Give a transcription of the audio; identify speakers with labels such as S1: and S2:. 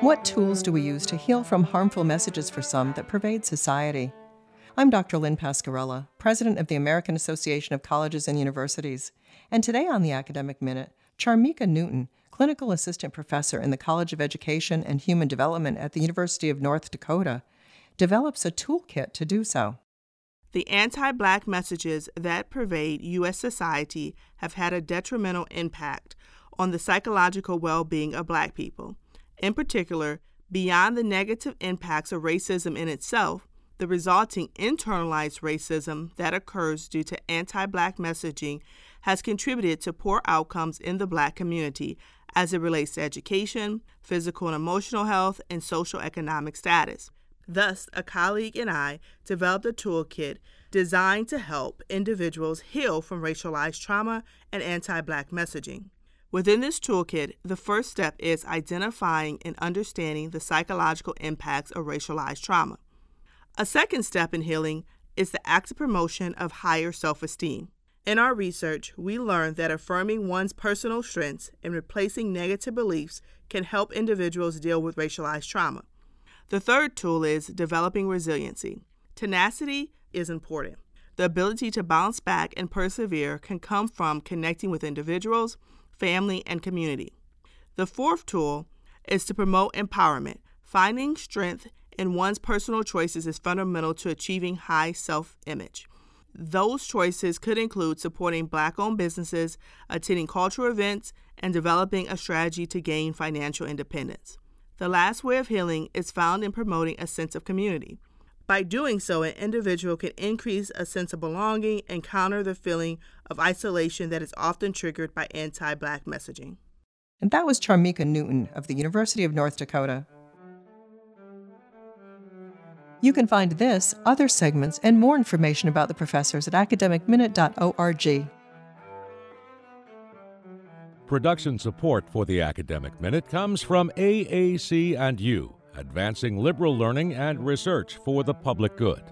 S1: What tools do we use to heal from harmful messages for some that pervade society? I'm Dr. Lynn Pasquerella, President of the American Association of Colleges and Universities, and today on the Academic Minute, Charmeka Newton, Clinical Assistant Professor in the College of Education and Human Development at the University of North Dakota, develops a toolkit to do so.
S2: The anti black messages that pervade U.S. society have had a detrimental impact on the psychological well being of black people. In particular, beyond the negative impacts of racism in itself, the resulting internalized racism that occurs due to anti black messaging has contributed to poor outcomes in the black community as it relates to education, physical and emotional health, and social economic status. Thus, a colleague and I developed a toolkit designed to help individuals heal from racialized trauma and anti black messaging. Within this toolkit, the first step is identifying and understanding the psychological impacts of racialized trauma. A second step in healing is the active promotion of higher self esteem. In our research, we learned that affirming one's personal strengths and replacing negative beliefs can help individuals deal with racialized trauma. The third tool is developing resiliency. Tenacity is important. The ability to bounce back and persevere can come from connecting with individuals, family, and community. The fourth tool is to promote empowerment. Finding strength in one's personal choices is fundamental to achieving high self image. Those choices could include supporting black owned businesses, attending cultural events, and developing a strategy to gain financial independence. The last way of healing is found in promoting a sense of community. By doing so, an individual can increase a sense of belonging and counter the feeling of isolation that is often triggered by anti black messaging.
S1: And that was Charmeka Newton of the University of North Dakota. You can find this, other segments, and more information about the professors at academicminute.org.
S3: Production support for the Academic Minute comes from AAC&U advancing liberal learning and research for the public good.